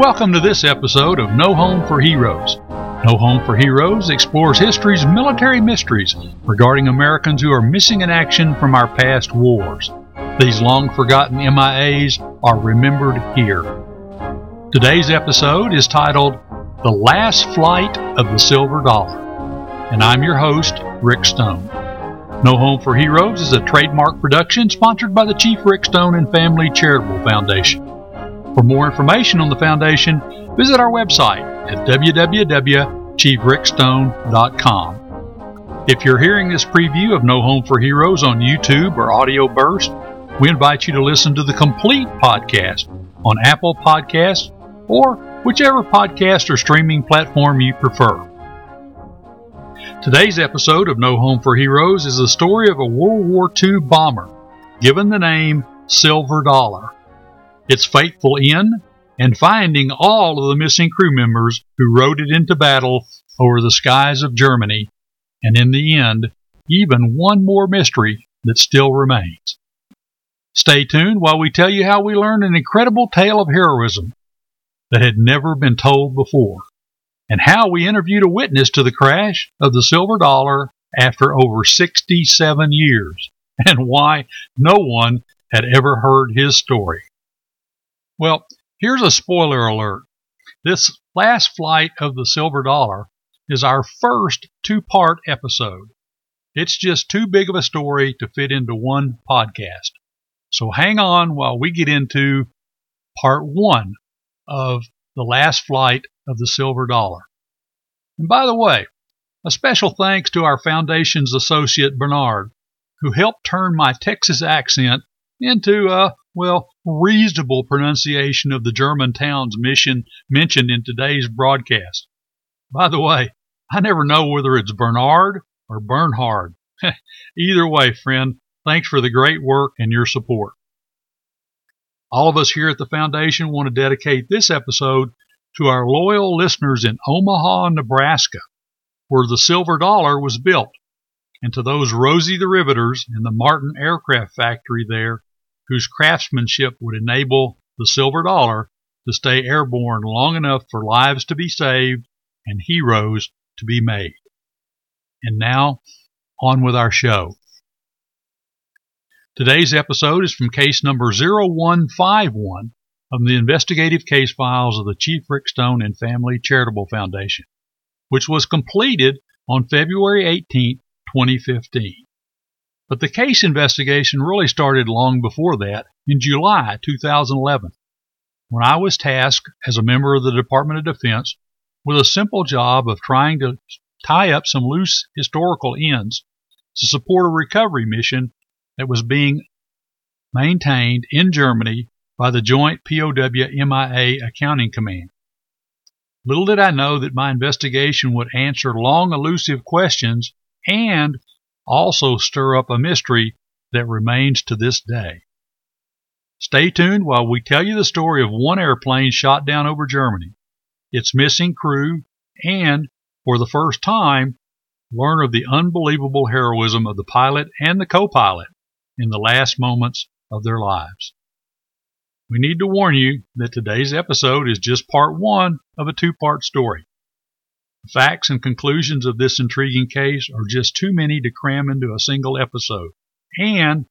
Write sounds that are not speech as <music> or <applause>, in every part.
Welcome to this episode of No Home for Heroes. No Home for Heroes explores history's military mysteries regarding Americans who are missing in action from our past wars. These long forgotten MIAs are remembered here. Today's episode is titled The Last Flight of the Silver Dollar, and I'm your host, Rick Stone. No Home for Heroes is a trademark production sponsored by the Chief Rick Stone and Family Charitable Foundation. For more information on the foundation, visit our website at www.chiefrickstone.com. If you're hearing this preview of No Home for Heroes on YouTube or Audio Burst, we invite you to listen to the complete podcast on Apple Podcasts or whichever podcast or streaming platform you prefer. Today's episode of No Home for Heroes is the story of a World War II bomber given the name Silver Dollar its fateful end, and finding all of the missing crew members who rode it into battle over the skies of Germany, and in the end, even one more mystery that still remains. Stay tuned while we tell you how we learned an incredible tale of heroism that had never been told before, and how we interviewed a witness to the crash of the silver dollar after over 67 years, <laughs> and why no one had ever heard his story. Well, here's a spoiler alert. This last flight of the Silver Dollar is our first two part episode. It's just too big of a story to fit into one podcast. So hang on while we get into part one of the last flight of the Silver Dollar. And by the way, a special thanks to our Foundation's associate Bernard, who helped turn my Texas accent into a, well, reasonable pronunciation of the German town's mission mentioned in today's broadcast. By the way, I never know whether it's Bernard or Bernhard. <laughs> Either way, friend, thanks for the great work and your support. All of us here at the Foundation want to dedicate this episode to our loyal listeners in Omaha, Nebraska, where the silver dollar was built, and to those Rosie the Riveters in the Martin Aircraft Factory there whose craftsmanship would enable the silver dollar to stay airborne long enough for lives to be saved and heroes to be made. And now, on with our show. Today's episode is from case number 0151 of the investigative case files of the Chief Rick Stone and Family Charitable Foundation, which was completed on February 18, 2015. But the case investigation really started long before that, in July 2011, when I was tasked as a member of the Department of Defense with a simple job of trying to tie up some loose historical ends to support a recovery mission that was being maintained in Germany by the Joint POW MIA Accounting Command. Little did I know that my investigation would answer long elusive questions and also stir up a mystery that remains to this day. Stay tuned while we tell you the story of one airplane shot down over Germany, its missing crew, and, for the first time, learn of the unbelievable heroism of the pilot and the co pilot in the last moments of their lives. We need to warn you that today's episode is just part one of a two part story. Facts and conclusions of this intriguing case are just too many to cram into a single episode. And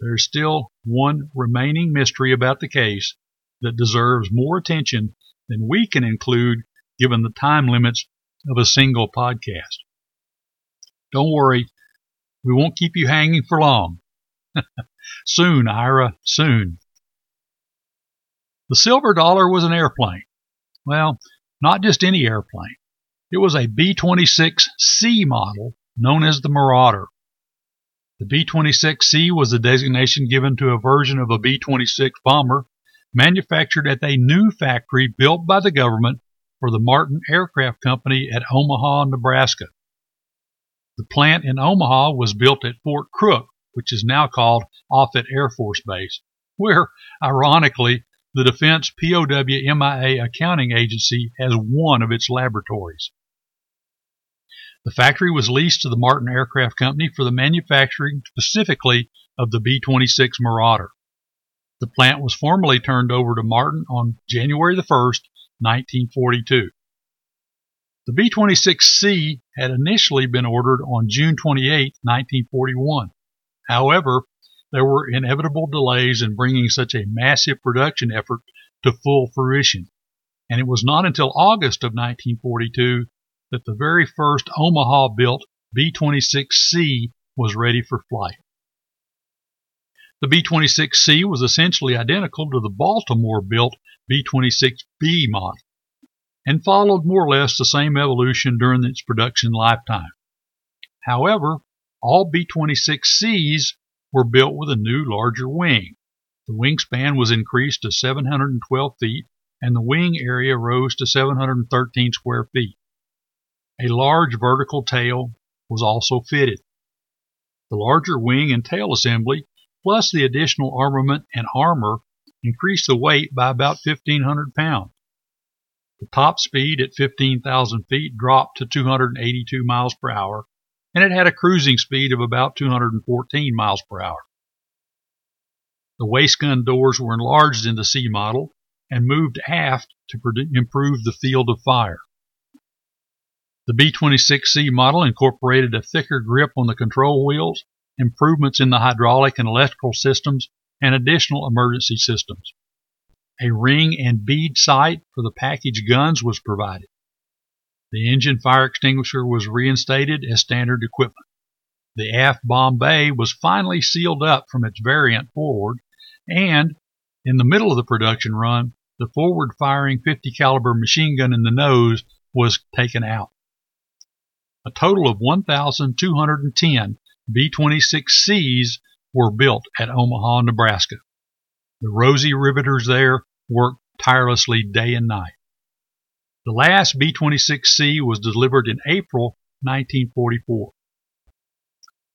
there's still one remaining mystery about the case that deserves more attention than we can include given the time limits of a single podcast. Don't worry, we won't keep you hanging for long. <laughs> soon, Ira, soon. The silver dollar was an airplane. Well, not just any airplane. It was a B 26C model known as the Marauder. The B 26C was the designation given to a version of a B 26 bomber manufactured at a new factory built by the government for the Martin Aircraft Company at Omaha, Nebraska. The plant in Omaha was built at Fort Crook, which is now called Offutt Air Force Base, where, ironically, the Defense POW MIA Accounting Agency has one of its laboratories. The factory was leased to the Martin Aircraft Company for the manufacturing specifically of the B 26 Marauder. The plant was formally turned over to Martin on January 1, 1942. The B 26C had initially been ordered on June 28, 1941. However, there were inevitable delays in bringing such a massive production effort to full fruition, and it was not until August of 1942 that the very first Omaha built B 26C was ready for flight. The B 26C was essentially identical to the Baltimore built B 26B model and followed more or less the same evolution during its production lifetime. However, all B 26Cs were built with a new, larger wing. The wingspan was increased to 712 feet, and the wing area rose to 713 square feet. A large vertical tail was also fitted. The larger wing and tail assembly, plus the additional armament and armor, increased the weight by about 1,500 pounds. The top speed at 15,000 feet dropped to 282 miles per hour, and it had a cruising speed of about 214 miles per hour. The waist gun doors were enlarged in the C model and moved aft to improve the field of fire. The B 26C model incorporated a thicker grip on the control wheels, improvements in the hydraulic and electrical systems, and additional emergency systems. A ring and bead sight for the package guns was provided. The engine fire extinguisher was reinstated as standard equipment. The aft bomb bay was finally sealed up from its variant forward, and in the middle of the production run, the forward firing 50 caliber machine gun in the nose was taken out. A total of 1,210 B-26Cs were built at Omaha, Nebraska. The rosy riveters there worked tirelessly day and night. The last B 26C was delivered in April 1944.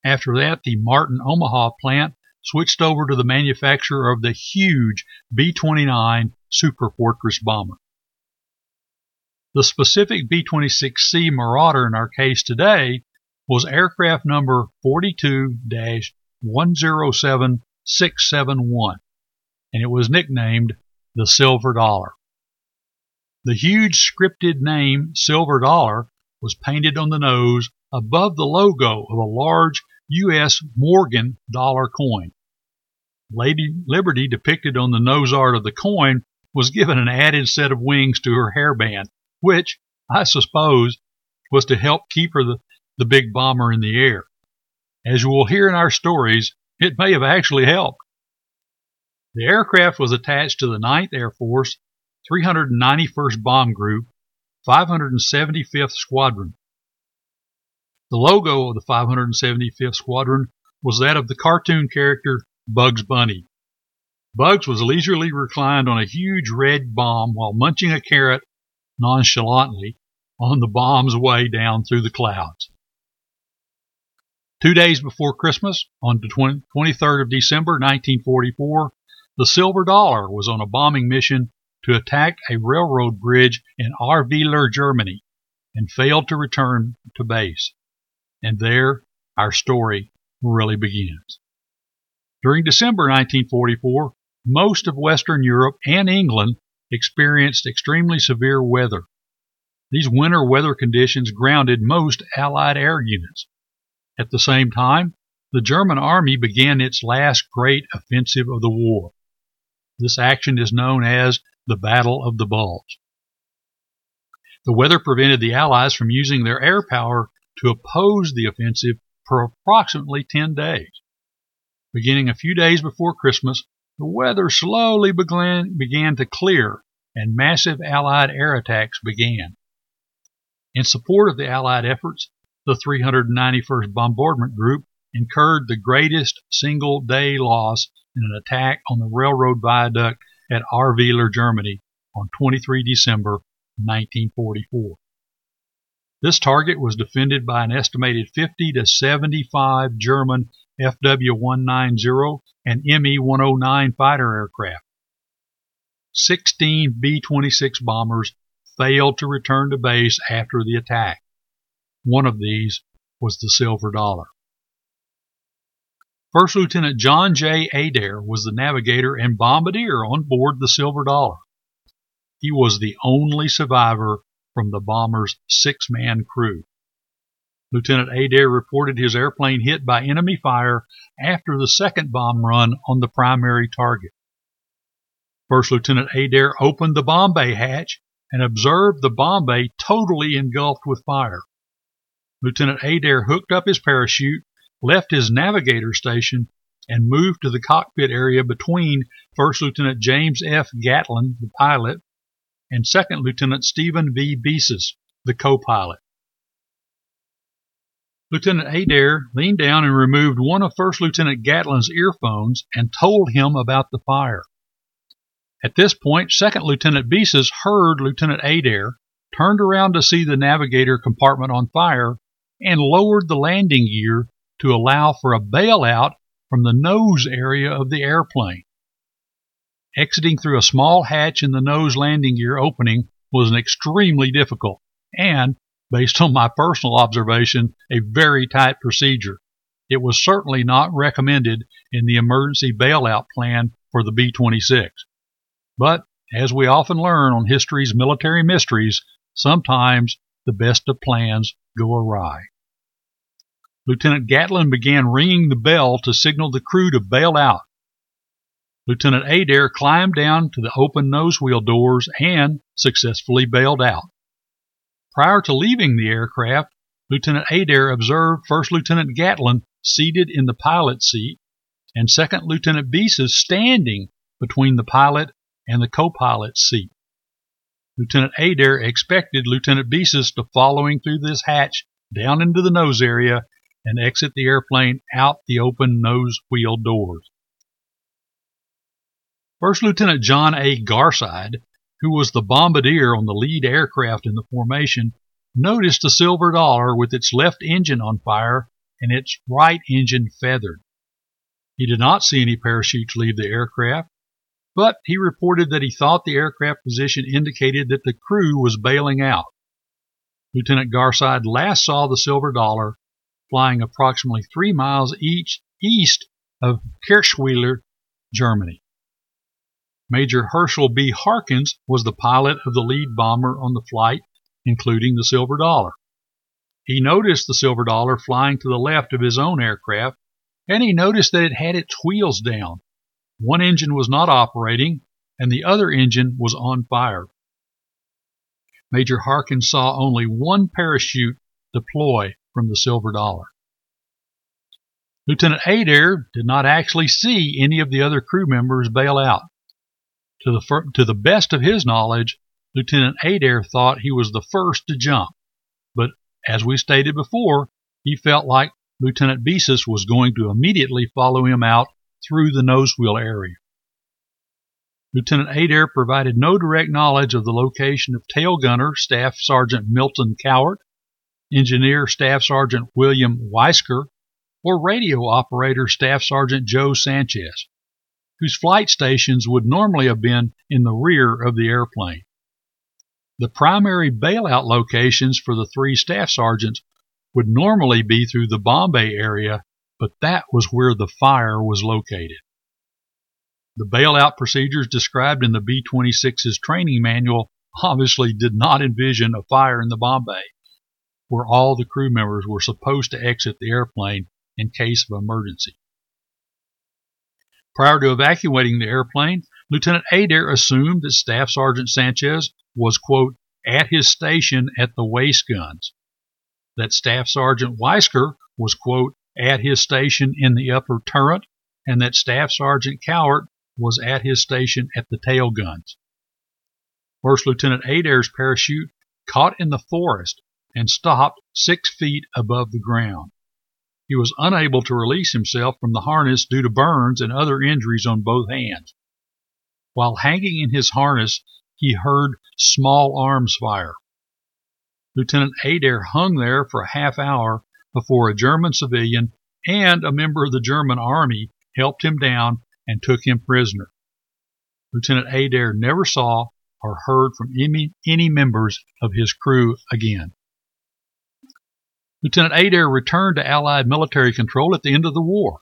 After that, the Martin Omaha plant switched over to the manufacture of the huge B 29 Super Fortress bomber. The specific B 26C Marauder in our case today was aircraft number 42 107671, and it was nicknamed the Silver Dollar. The huge scripted name Silver Dollar was painted on the nose above the logo of a large U.S. Morgan dollar coin. Lady Liberty, depicted on the nose art of the coin, was given an added set of wings to her hairband, which, I suppose, was to help keep her the, the big bomber in the air. As you will hear in our stories, it may have actually helped. The aircraft was attached to the 9th Air Force 391st Bomb Group, 575th Squadron. The logo of the 575th Squadron was that of the cartoon character Bugs Bunny. Bugs was leisurely reclined on a huge red bomb while munching a carrot nonchalantly on the bomb's way down through the clouds. Two days before Christmas, on the 23rd of December 1944, the Silver Dollar was on a bombing mission to attack a railroad bridge in Ahrweiler, Germany, and failed to return to base. And there our story really begins. During December 1944, most of Western Europe and England experienced extremely severe weather. These winter weather conditions grounded most Allied air units. At the same time, the German army began its last great offensive of the war. This action is known as the Battle of the Bulge. The weather prevented the Allies from using their air power to oppose the offensive for approximately 10 days. Beginning a few days before Christmas, the weather slowly began, began to clear and massive Allied air attacks began. In support of the Allied efforts, the 391st Bombardment Group incurred the greatest single day loss in an attack on the railroad viaduct at Ahrweiler, Germany on 23 December 1944. This target was defended by an estimated 50 to 75 German FW-190 and ME-109 fighter aircraft. 16 B-26 bombers failed to return to base after the attack. One of these was the Silver Dollar. First Lieutenant John J. Adair was the navigator and bombardier on board the Silver Dollar. He was the only survivor from the bomber's six man crew. Lieutenant Adair reported his airplane hit by enemy fire after the second bomb run on the primary target. First Lieutenant Adair opened the bomb bay hatch and observed the bomb bay totally engulfed with fire. Lieutenant Adair hooked up his parachute left his navigator station and moved to the cockpit area between First Lieutenant James F. Gatlin, the pilot, and Second Lieutenant Stephen V. Beeses, the co pilot. Lieutenant Adair leaned down and removed one of First Lieutenant Gatlin's earphones and told him about the fire. At this point, Second Lieutenant Beeses heard Lieutenant Adair, turned around to see the navigator compartment on fire, and lowered the landing gear to allow for a bailout from the nose area of the airplane. Exiting through a small hatch in the nose landing gear opening was an extremely difficult and, based on my personal observation, a very tight procedure. It was certainly not recommended in the emergency bailout plan for the B 26. But, as we often learn on history's military mysteries, sometimes the best of plans go awry. Lieutenant Gatlin began ringing the bell to signal the crew to bail out. Lieutenant Adair climbed down to the open nose wheel doors and successfully bailed out. Prior to leaving the aircraft, Lieutenant Adair observed First Lieutenant Gatlin seated in the pilot seat and Second Lieutenant Beeses standing between the pilot and the co-pilot's seat. Lieutenant Adair expected Lieutenant Beeses to following through this hatch down into the nose area and exit the airplane out the open nose wheel doors. First Lieutenant John A. Garside, who was the bombardier on the lead aircraft in the formation, noticed the silver dollar with its left engine on fire and its right engine feathered. He did not see any parachutes leave the aircraft, but he reported that he thought the aircraft position indicated that the crew was bailing out. Lieutenant Garside last saw the silver dollar flying approximately three miles each east of Kirchweiler, Germany. Major Herschel B. Harkins was the pilot of the lead bomber on the flight, including the Silver Dollar. He noticed the Silver Dollar flying to the left of his own aircraft, and he noticed that it had its wheels down. One engine was not operating, and the other engine was on fire. Major Harkins saw only one parachute deploy from the silver dollar. Lieutenant Adair did not actually see any of the other crew members bail out. To the, to the best of his knowledge, Lieutenant Adair thought he was the first to jump, but as we stated before, he felt like Lieutenant Beeses was going to immediately follow him out through the nose wheel area. Lieutenant Adair provided no direct knowledge of the location of tail gunner Staff Sergeant Milton Cowart Engineer Staff Sergeant William Weisker, or radio operator Staff Sergeant Joe Sanchez, whose flight stations would normally have been in the rear of the airplane. The primary bailout locations for the three staff sergeants would normally be through the bomb bay area, but that was where the fire was located. The bailout procedures described in the B 26's training manual obviously did not envision a fire in the bomb bay where all the crew members were supposed to exit the airplane in case of emergency. Prior to evacuating the airplane, Lieutenant Adair assumed that Staff Sergeant Sanchez was, quote, at his station at the waist guns, that Staff Sergeant Weisker was, quote, at his station in the upper turret, and that Staff Sergeant Cowart was at his station at the tail guns. First Lieutenant Adair's parachute caught in the forest and stopped six feet above the ground. He was unable to release himself from the harness due to burns and other injuries on both hands. While hanging in his harness, he heard small arms fire. Lieutenant Adair hung there for a half hour before a German civilian and a member of the German army helped him down and took him prisoner. Lieutenant Adair never saw or heard from any, any members of his crew again. Lieutenant Adair returned to Allied military control at the end of the war.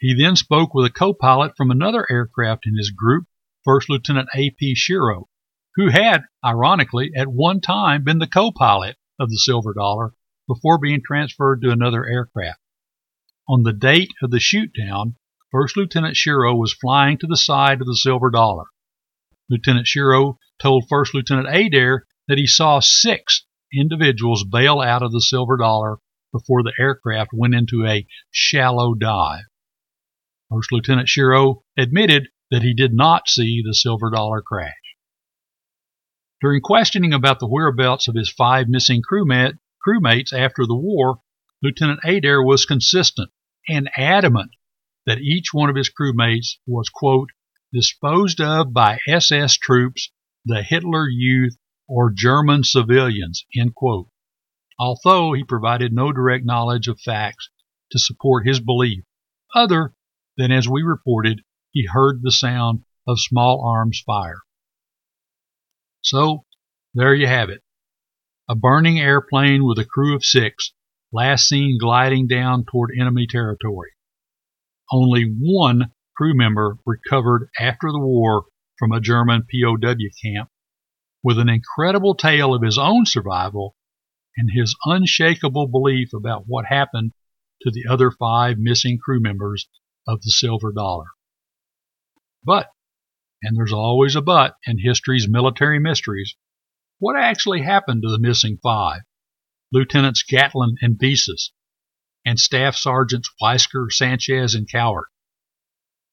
He then spoke with a co pilot from another aircraft in his group, First Lieutenant A.P. Shiro, who had, ironically, at one time been the co pilot of the Silver Dollar before being transferred to another aircraft. On the date of the shootdown, First Lieutenant Shiro was flying to the side of the Silver Dollar. Lieutenant Shiro told First Lieutenant Adair that he saw six individuals bail out of the Silver Dollar before the aircraft went into a shallow dive. First Lieutenant Shiro admitted that he did not see the Silver Dollar crash. During questioning about the whereabouts of his five missing crewmate, crewmates after the war, Lieutenant Adair was consistent and adamant that each one of his crewmates was, quote, disposed of by SS troops, the Hitler Youth, or German civilians, end quote. Although he provided no direct knowledge of facts to support his belief, other than as we reported, he heard the sound of small arms fire. So, there you have it. A burning airplane with a crew of six, last seen gliding down toward enemy territory. Only one crew member recovered after the war from a German POW camp with an incredible tale of his own survival and his unshakable belief about what happened to the other five missing crew members of the Silver Dollar. But, and there's always a but in history's military mysteries, what actually happened to the missing five? Lieutenants Gatlin and Visas, and Staff Sergeants Weisker, Sanchez, and Cowart.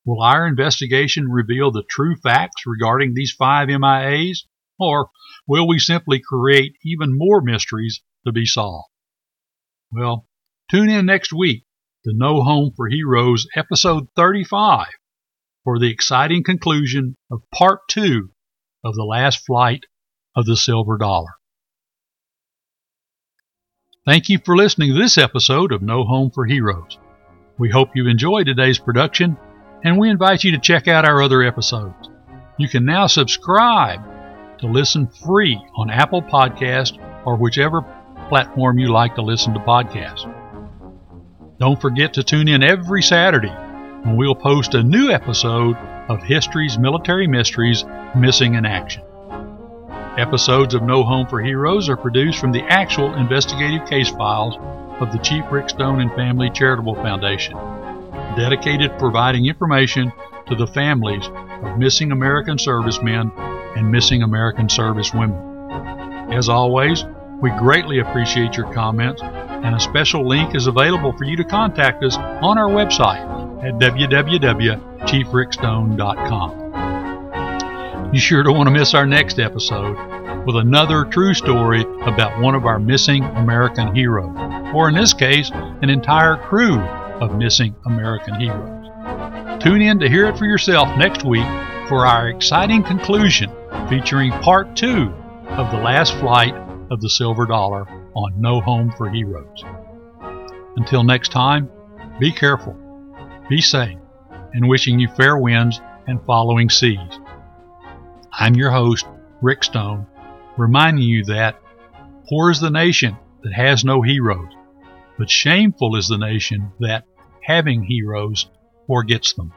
Will our investigation reveal the true facts regarding these five MIAs, or will we simply create even more mysteries to be solved? Well, tune in next week to No Home for Heroes, episode 35, for the exciting conclusion of part two of the last flight of the Silver Dollar. Thank you for listening to this episode of No Home for Heroes. We hope you enjoyed today's production, and we invite you to check out our other episodes. You can now subscribe to listen free on Apple Podcast or whichever platform you like to listen to podcasts. Don't forget to tune in every Saturday when we'll post a new episode of History's Military Mysteries Missing in Action. Episodes of No Home for Heroes are produced from the actual investigative case files of the Chief Rick Stone and Family Charitable Foundation, dedicated to providing information to the families of missing American servicemen and missing American service women. As always, we greatly appreciate your comments, and a special link is available for you to contact us on our website at www.chiefrickstone.com. You sure don't want to miss our next episode with another true story about one of our missing American heroes, or in this case, an entire crew of missing American heroes. Tune in to hear it for yourself next week for our exciting conclusion featuring part two of the last flight of the Silver Dollar on No Home for Heroes. Until next time, be careful, be safe, and wishing you fair winds and following seas. I'm your host, Rick Stone, reminding you that poor is the nation that has no heroes, but shameful is the nation that, having heroes, forgets them.